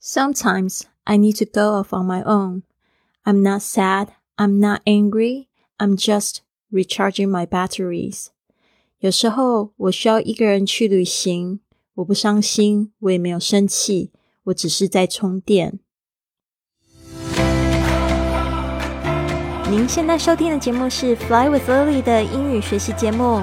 Sometimes I need to go off on my own. I'm not sad. I'm not angry. I'm just recharging my batteries. 有时候我需要一个人去旅行，我不伤心，我也没有生气，我只是在充电。您现在收听的节目是《Fly with Lily》的英语学习节目，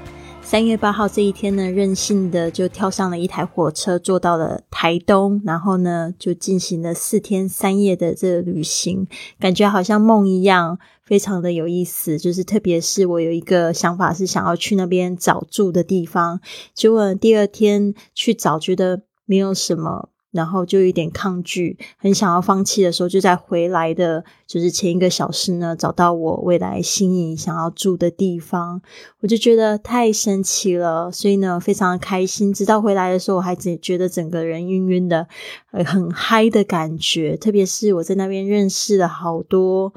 三月八号这一天呢，任性的就跳上了一台火车，坐到了台东，然后呢，就进行了四天三夜的这旅行，感觉好像梦一样，非常的有意思。就是特别是我有一个想法，是想要去那边找住的地方，结果第二天去找，觉得没有什么。然后就有点抗拒，很想要放弃的时候，就在回来的，就是前一个小时呢，找到我未来心仪想要住的地方，我就觉得太神奇了，所以呢，非常的开心。直到回来的时候，我还只觉得整个人晕晕的，很嗨的感觉。特别是我在那边认识了好多。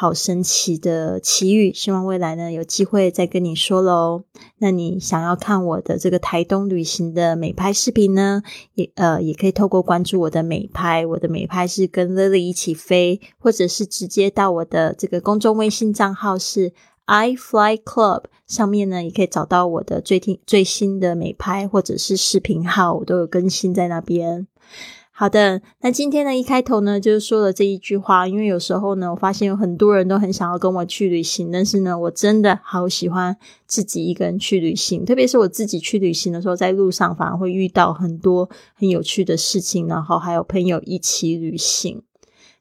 好神奇的奇遇，希望未来呢有机会再跟你说喽。那你想要看我的这个台东旅行的美拍视频呢？也呃也可以透过关注我的美拍，我的美拍是跟 Lily 一起飞，或者是直接到我的这个公众微信账号是 I Fly Club 上面呢，也可以找到我的最听最新的美拍或者是视频号，我都有更新在那边。好的，那今天呢一开头呢，就是说了这一句话，因为有时候呢，我发现有很多人都很想要跟我去旅行，但是呢，我真的好喜欢自己一个人去旅行，特别是我自己去旅行的时候，在路上反而会遇到很多很有趣的事情，然后还有朋友一起旅行。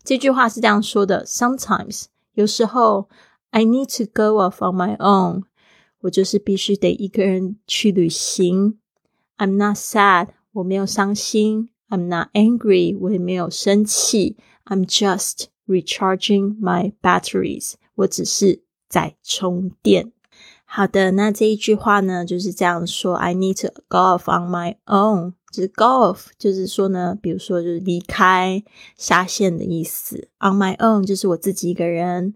这句话是这样说的：Sometimes，有时候，I need to go off on my own，我就是必须得一个人去旅行。I'm not sad，我没有伤心。I'm not angry，我也没有生气。I'm just recharging my batteries，我只是在充电。好的，那这一句话呢，就是这样说：I need to go off on my own。就是 go off，就是说呢，比如说就是离开、下线的意思。On my own 就是我自己一个人。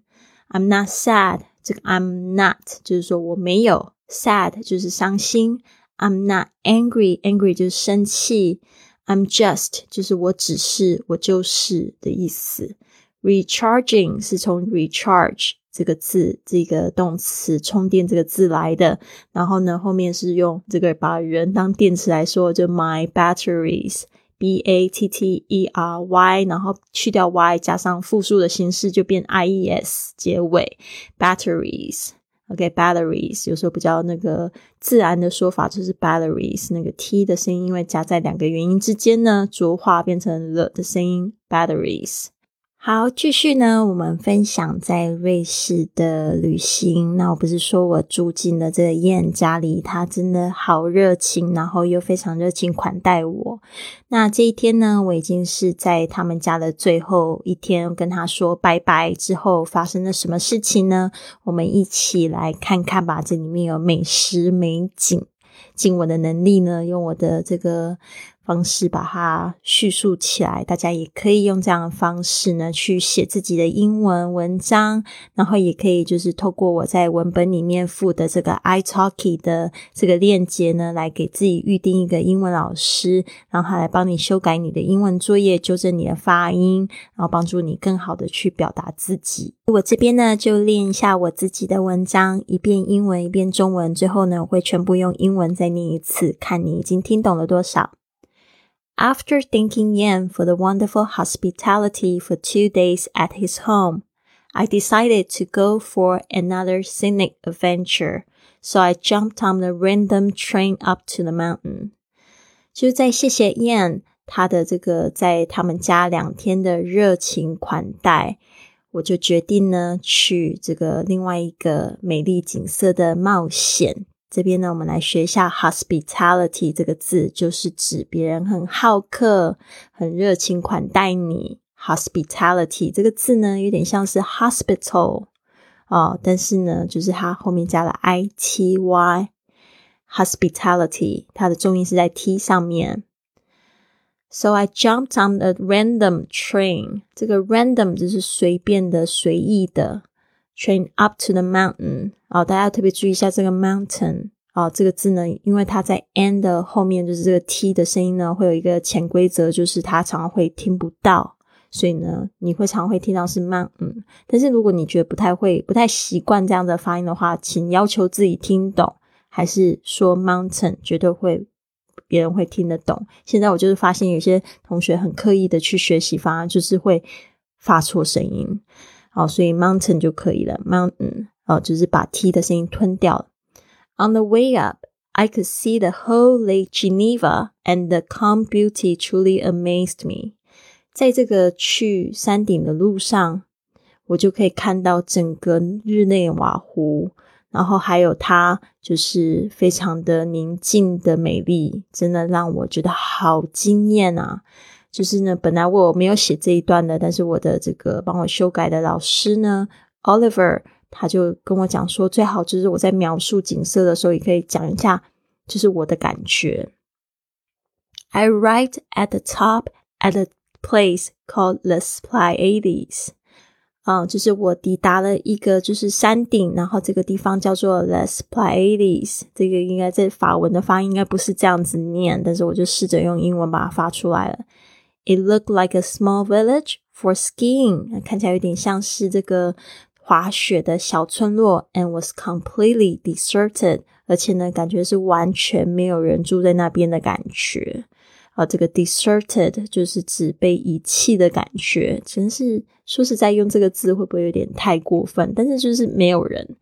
I'm not sad，这个 I'm not 就是说我没有 sad，就是伤心。I'm not angry，angry 就是生气。I'm just 就是我只是我就是的意思。Recharging 是从 recharge 这个字这个动词充电这个字来的，然后呢后面是用这个把人当电池来说，就 my batteries，b a t t e r y，然后去掉 y 加上复数的形式就变 i e s 结尾 batteries。OK，batteries 有时候比较那个自然的说法就是 batteries，那个 t 的声音因为夹在两个元音之间呢，浊化变成了的声音 batteries。好，继续呢，我们分享在瑞士的旅行。那我不是说我住进了这个燕家里，他真的好热情，然后又非常热情款待我。那这一天呢，我已经是在他们家的最后一天，跟他说拜拜之后，发生了什么事情呢？我们一起来看看吧。这里面有美食美景，尽我的能力呢，用我的这个。方式把它叙述起来，大家也可以用这样的方式呢去写自己的英文文章，然后也可以就是透过我在文本里面附的这个 iTalki 的这个链接呢，来给自己预定一个英文老师，然后他来帮你修改你的英文作业，纠正你的发音，然后帮助你更好的去表达自己。我这边呢就练一下我自己的文章，一遍英文一遍中文，最后呢我会全部用英文再念一次，看你已经听懂了多少。After thanking Yan for the wonderful hospitality for two days at his home, I decided to go for another scenic adventure, so I jumped on the random train up to the mountain. 就在谢谢 Yan 他的这个在他们家两天的热情款待，我就决定呢去这个另外一个美丽景色的冒险。 这边呢，我们来学一下 hospitality 这个字，就是指别人很好客、很热情款待你。hospitality 这个字呢，有点像是 hospital 哦，但是呢，就是它后面加了 i t y。hospitality，它的重音是在 t 上面。So I jumped on a random train。这个 random 就是随便的、随意的 train up to the mountain。哦，大家特别注意一下这个 mountain。哦，这个字呢，因为它在 n 的后面，就是这个 t 的声音呢，会有一个潜规则，就是它常常会听不到。所以呢，你会常会听到是 mount。嗯。但是如果你觉得不太会、不太习惯这样的发音的话，请要求自己听懂，还是说 mountain，绝对会。别人会听得懂。现在我就是发现有些同学很刻意的去学习，反而就是会发错声音。好，所以 mountain 就可以了，mountain 哦，就是把 t 的声音吞掉。On the way up, I could see the whole Lake Geneva, and the calm beauty truly amazed me。在这个去山顶的路上，我就可以看到整个日内瓦湖。然后还有它，就是非常的宁静的美丽，真的让我觉得好惊艳啊！就是呢，本来我没有写这一段的，但是我的这个帮我修改的老师呢，Oliver，他就跟我讲说，最好就是我在描述景色的时候，也可以讲一下，就是我的感觉。I write at the top at a place called Les Pleiades. 啊，就是我抵达了一个就是山顶，然后这个地方叫做 Les Pleiades，这个应该在法文的发音应该不是这样子念，但是我就试着用英文把它发出来了。It looked like a small village for skiing，看起来有点像是这个滑雪的小村落，and was completely deserted，而且呢，感觉是完全没有人住在那边的感觉。啊，这个 deserted 就是指被遗弃的感觉，真是说实在用这个字会不会有点太过分？但是就是没有人，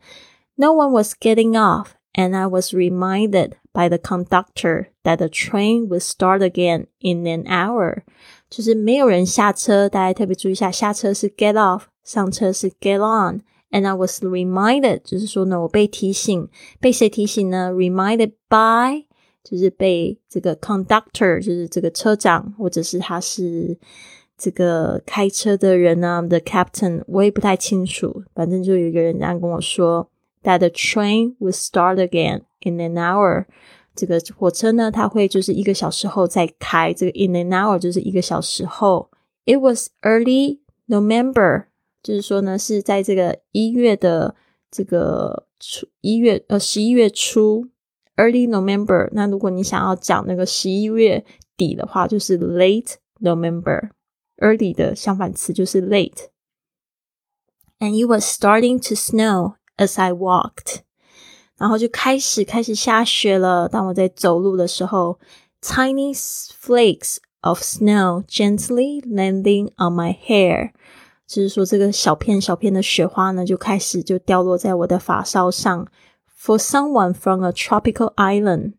no one was getting off, and I was reminded by the conductor that the train would start again in an hour。就是没有人下车，大家特别注意一下，下车是 get off， 上车是 get on。And I was reminded，就是说呢，我被提醒，被谁提醒呢？Reminded by 就是被这个 conductor，就是这个车长，或者是他是这个开车的人呢，the captain，我也不太清楚。反正就有一个人这样跟我说，that the train will start again in an hour。这个火车呢，它会就是一个小时后再开。这个 in an hour 就是一个小时后。It was early November， 就是说呢，是在这个一月的这个初一月呃十一月初。Early November，那如果你想要讲那个十一月底的话，就是 Late November。Early 的相反词就是 late。And it was starting to snow as I walked，然后就开始开始下雪了。当我在走路的时候，tiny flakes of snow gently landing on my hair， 就是说这个小片小片的雪花呢，就开始就掉落在我的发梢上。For someone from a tropical island，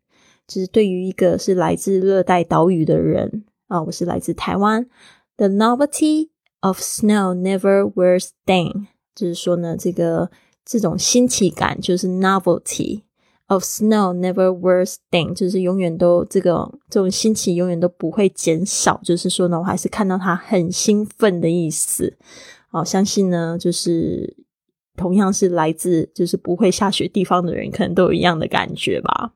就是对于一个是来自热带岛屿的人啊，我是来自台湾。The novelty of snow never wears thin，就是说呢，这个这种新奇感就是 novelty of snow never wears thin，就是永远都这个这种心情永远都不会减少。就是说呢，我还是看到他很兴奋的意思。好，相信呢，就是。同样是来自就是不会下雪地方的人，可能都有一样的感觉吧。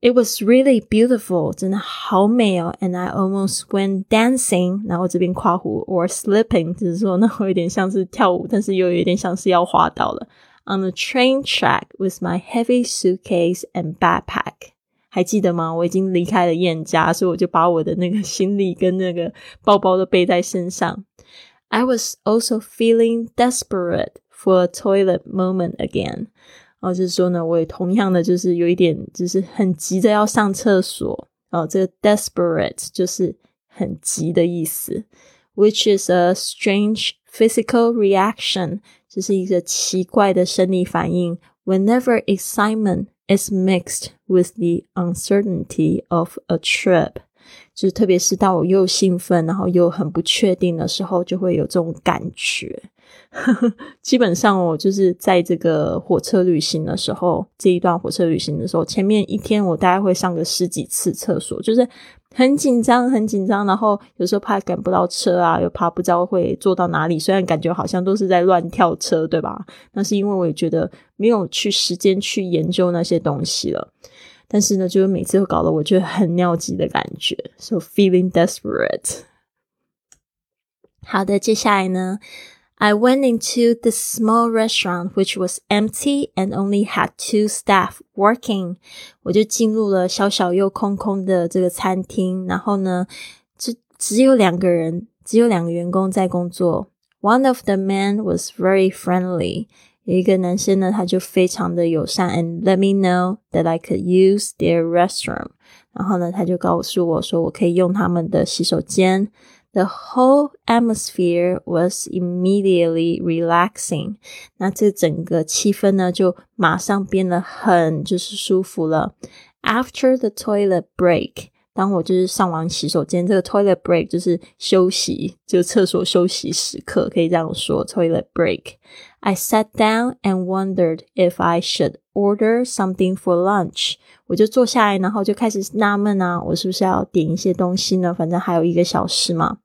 It was really beautiful，真的好美哦。And I almost went dancing，然后这边夸胡 or slipping，就是说那会有点像是跳舞，但是又有点像是要滑倒了。On the train track with my heavy suitcase and backpack，还记得吗？我已经离开了燕家，所以我就把我的那个行李跟那个包包都背在身上。I was also feeling desperate For a toilet moment again，哦，就是说呢，我也同样的就是有一点，就是很急着要上厕所哦。这个 desperate 就是很急的意思，which is a strange physical reaction， 这是一个奇怪的生理反应。Whenever excitement is mixed with the uncertainty of a trip，就是特别是当我又兴奋，然后又很不确定的时候，就会有这种感觉。基本上我就是在这个火车旅行的时候，这一段火车旅行的时候，前面一天我大概会上个十几次厕所，就是很紧张，很紧张，然后有时候怕赶不到车啊，又怕不知道会坐到哪里，虽然感觉好像都是在乱跳车，对吧？那是因为我也觉得没有去时间去研究那些东西了。但是呢，就是每次都搞得我觉得很尿急的感觉，so feeling desperate。好的，接下来呢 ，I went into the small restaurant which was empty and only had two staff working。我就进入了小小又空空的这个餐厅，然后呢，只只有两个人，只有两个员工在工作。One of the men was very friendly。有一个男生呢，他就非常的友善，and let me know that I could use their restroom。然后呢，他就告诉我说，我可以用他们的洗手间。 The whole atmosphere was immediately relaxing。那这整个气氛呢，就马上变得很就是舒服了。After the toilet break，当我就是上完洗手间，这个 toilet break 就是休息，就厕所休息时刻，可以这样说，toilet break。 I sat down and wondered if I should order something for lunch。我就坐下来，然后就开始纳闷啊，我是不是要点一些东西呢？反正还有一个小时嘛。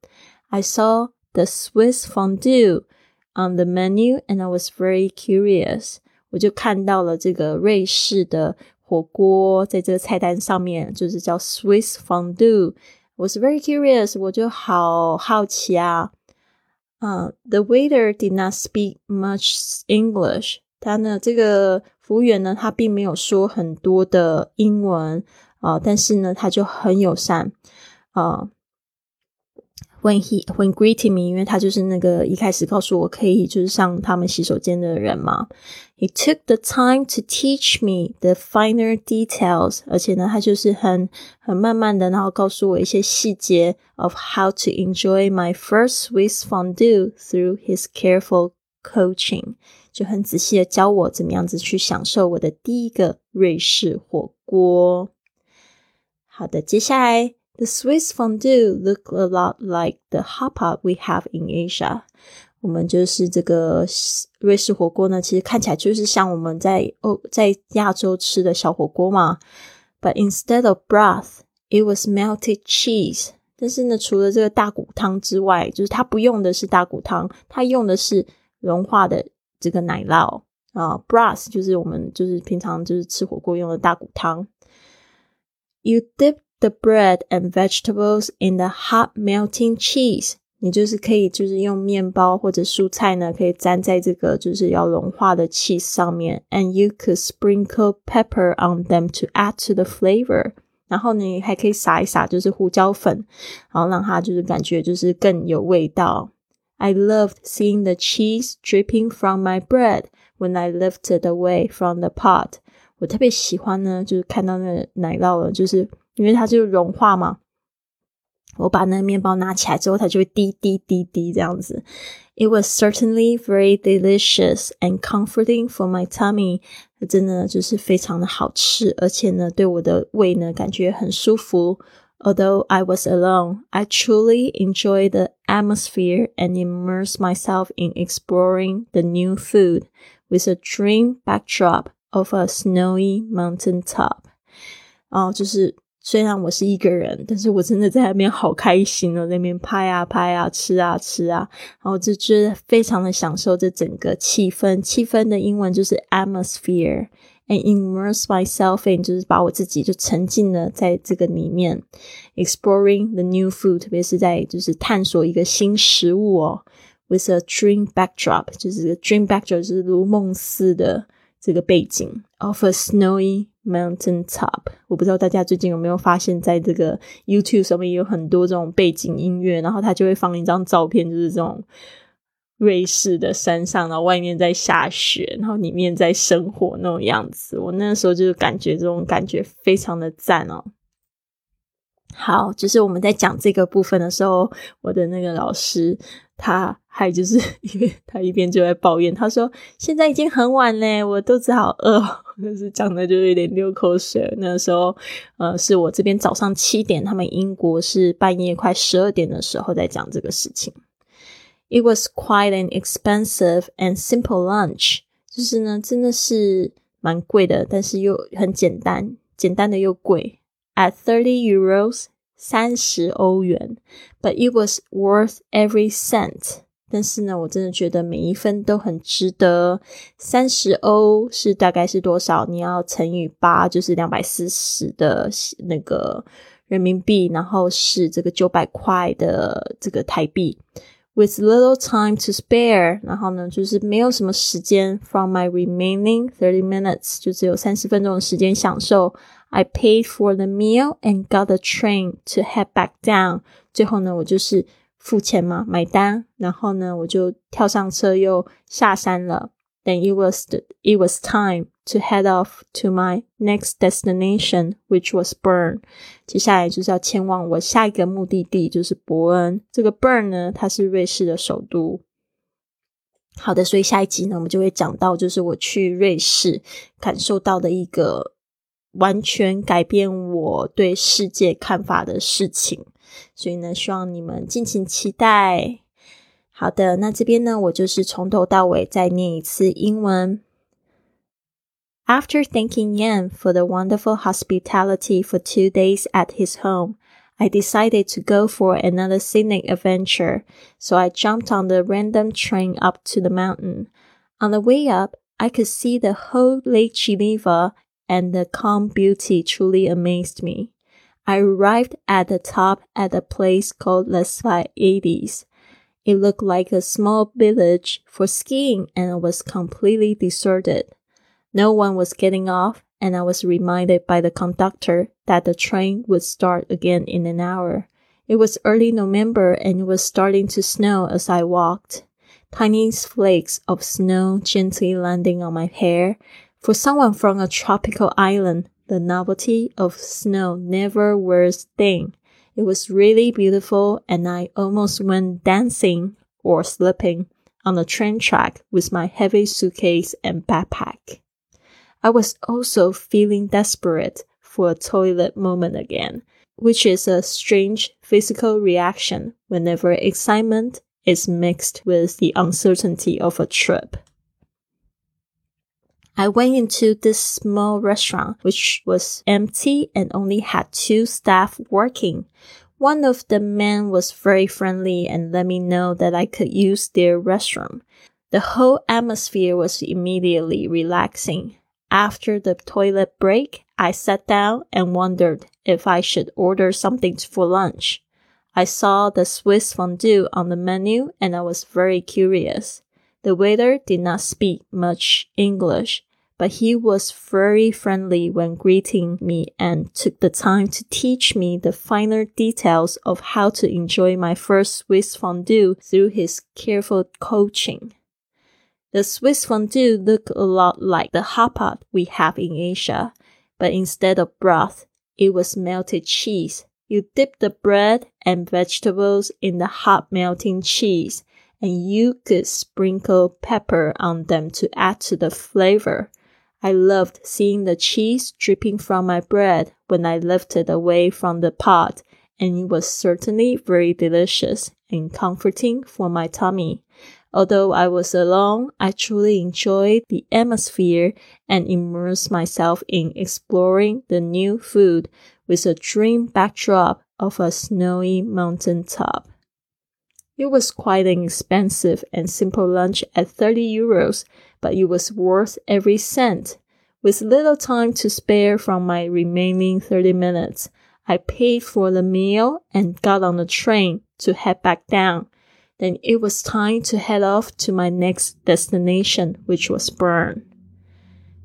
I saw the Swiss fondue on the menu and I was very curious。我就看到了这个瑞士的火锅在这个菜单上面，就是叫 Swiss fondue。我是 very curious，我就好好奇啊。 啊、，The waiter did not speak much English。他呢，这个服务员呢，他并没有说很多的英文啊、但是呢，他就很友善啊。When he when greeting me，因为他就是那个一开始告诉我可以就是上他们洗手间的人嘛。He took the time to teach me the finer details，而且呢，他就是很很慢慢的，然后告诉我一些细节 of how to enjoy my first Swiss fondue through his careful coaching，就很仔细的教我怎么样子去享受我的第一个瑞士火锅。好的，接下来。 The Swiss fondue look a lot like the hot pot we have in Asia。我们就是这个瑞士火锅呢，其实看起来就是像我们在欧在亚洲吃的小火锅嘛。But instead of broth, it was melted cheese。但是呢，除了这个大骨汤之外，就是它不用的是大骨汤，它用的是融化的这个奶酪啊。Broth 就是我们就是平常就是吃火锅用的大骨汤。You dip the bread and vegetables in the hot melting cheese，你就是可以就是用面包或者蔬菜呢，可以沾在这个就是要融化的 cheese 上面，and you could sprinkle pepper on them to add to the flavor。然后呢，还可以撒一撒就是胡椒粉，然后让它就是感觉就是更有味道。I loved seeing the cheese dripping from my bread when I lifted away from the pot。我特别喜欢呢，就是看到那个奶酪了，就是 因为它就融化嘛，我把那个面包拿起来之后，它就会滴滴滴滴这样子。It was certainly very delicious and comforting for my tummy。真的就是非常的好吃，而且呢，对我的胃呢感觉很舒服。Although I was alone, I truly enjoyed the atmosphere and immersed myself in exploring the new food with a dream backdrop of a snowy mountain top。哦，就是 虽然我是一个人，但是我真的在那边好开心哦，那边拍啊拍啊，吃啊吃啊，然后就觉得非常的享受这整个气氛。气氛的英文就是 atmosphere，and immerse myself in，就是把我自己就沉浸了在这个里面，exploring the new food，特别是在就是探索一个新食物哦，with a dream backdrop，就是 dream backdrop 就是如梦似的这个背景，of a snowy。Mountain top，我不知道大家最近有没有发现，在这个 YouTube 上面也有很多这种背景音乐，然后他就会放一张照片，就是这种瑞士的山上，然后外面在下雪，然后里面在生火那种样子。我那时候就是感觉这种感觉非常的赞哦。好，就是我们在讲这个部分的时候，我的那个老师他还就是 因为他一边就在抱怨，他说现在已经很晚嘞，我肚子好饿。就是讲的，就有点流口水。那个时候，呃，是我这边早上七点，他们英国是半夜快十二点的时候在讲这个事情。It was quite an expensive and simple lunch，就是呢，真的是蛮贵的，但是又很简单，简单的又贵。At thirty euros，三十欧元，but it was worth every cent。但是呢，我真的觉得每一分都很值得。三十欧是大概是多少？你要乘以八，就是两百四十的那个人民币，然后是这个九百块的这个台币。With little time to spare，然后呢，就是没有什么时间。From my remaining thirty minutes，就只有三十分钟的时间享受。I paid for the meal and got the train to head back down。最后呢，我就是付钱嘛，买单，然后呢，我就跳上车又下山了。Then it was the, it was time to head off to my next destination, which was Bern。接下来就是要前往我下一个目的地，就是伯恩。这个 Bern 呢，它是瑞士的首都。好的，所以下一集呢，我们就会讲到，就是我去瑞士感受到的一个完全改变我对世界看法的事情。所以呢，希望你们敬请期待。好的，那这边呢，我就是从头到尾再念一次英文。After thanking Yan for the wonderful hospitality for two days at his home, I decided to go for another scenic adventure, so I jumped on the random train up to the mountain. On the way up, I could see the whole Lake Geneva, and the calm beauty truly amazed me. I arrived at the top at a place called Les Vieilles. It looked like a small village for skiing and was completely deserted. No one was getting off, and I was reminded by the conductor that the train would start again in an hour. It was early November and it was starting to snow as I walked. Tiny flakes of snow gently landing on my hair. For someone from a tropical island, the novelty of snow never wears thin. It was really beautiful and I almost went dancing or slipping on the train track with my heavy suitcase and backpack. I was also feeling desperate for a toilet moment again, which is a strange physical reaction whenever excitement is mixed with the uncertainty of a trip. I went into this small restaurant, which was empty and only had two staff working. One of the men was very friendly and let me know that I could use their restroom. The whole atmosphere was immediately relaxing. After the toilet break, I sat down and wondered if I should order something for lunch. I saw the Swiss fondue on the menu and I was very curious. The waiter did not speak much English, but he was very friendly when greeting me and took the time to teach me the finer details of how to enjoy my first Swiss fondue through his careful coaching. The Swiss fondue looked a lot like the hot pot we have in Asia, but instead of broth, it was melted cheese. You dip the bread and vegetables in the hot melting cheese, and you could sprinkle pepper on them to add to the flavor. I loved seeing the cheese dripping from my bread when I lifted away from the pot, and it was certainly very delicious and comforting for my tummy. Although I was alone, I truly enjoyed the atmosphere and immersed myself in exploring the new food with a dream backdrop of a snowy mountain top. It was quite an expensive and simple lunch at 30 euros, but it was worth every cent. With little time to spare from my remaining 30 minutes, I paid for the meal and got on the train to head back down. Then it was time to head off to my next destination, which was Bern.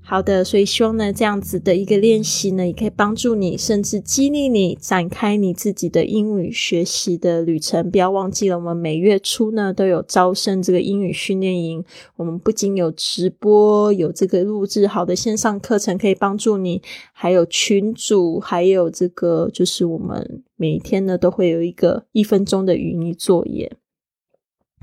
好的，所以希望呢，这样子的一个练习呢，也可以帮助你，甚至激励你展开你自己的英语学习的旅程。不要忘记了，我们每月初呢都有招生这个英语训练营。我们不仅有直播，有这个录制好的线上课程可以帮助你，还有群组，还有这个就是我们每一天呢都会有一个一分钟的语音作业。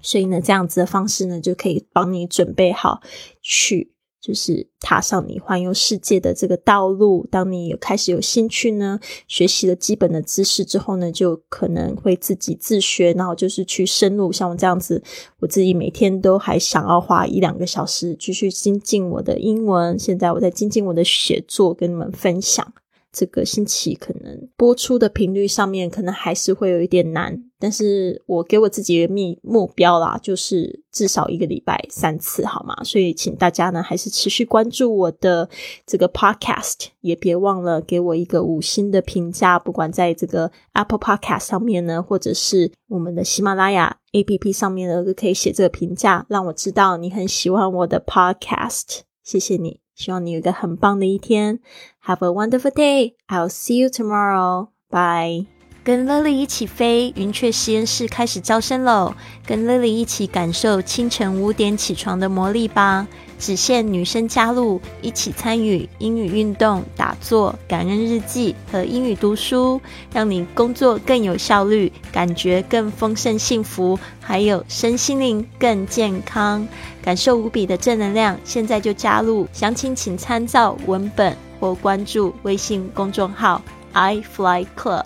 所以呢，这样子的方式呢，就可以帮你准备好去。就是踏上你环游世界的这个道路。当你有开始有兴趣呢，学习了基本的知识之后呢，就可能会自己自学，然后就是去深入。像我这样子，我自己每天都还想要花一两个小时继续精进我的英文。现在我在精进我的写作，跟你们分享。这个星期可能播出的频率上面可能还是会有一点难，但是我给我自己的目目标啦，就是至少一个礼拜三次，好吗？所以请大家呢还是持续关注我的这个 podcast，也别忘了给我一个五星的评价，不管在这个 Apple Podcast 上面呢，或者是我们的喜马拉雅 APP 上面呢，都可以写这个评价，让我知道你很喜欢我的 podcast，谢谢你。希望你有一个很棒的一天。Have a wonderful day. I'll see you tomorrow. Bye. 跟 Lily 一起飞，云雀实验室开始招生喽！跟 Lily 一起感受清晨五点起床的魔力吧。只限女生加入，一起参与英语运动、打坐、感恩日记和英语读书，让你工作更有效率，感觉更丰盛幸福，还有身心灵更健康，感受无比的正能量。现在就加入，详情请参照文本或关注微信公众号 i Fly Club。